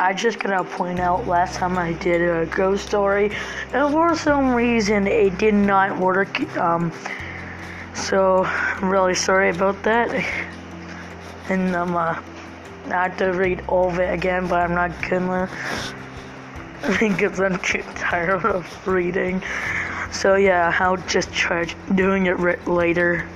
I just gotta point out last time I did a ghost story, and for some reason it did not work. Um, so I'm really sorry about that. And I'm uh, I have to read all of it again, but I'm not gonna because I'm too tired of reading. So yeah, I'll just try doing it later.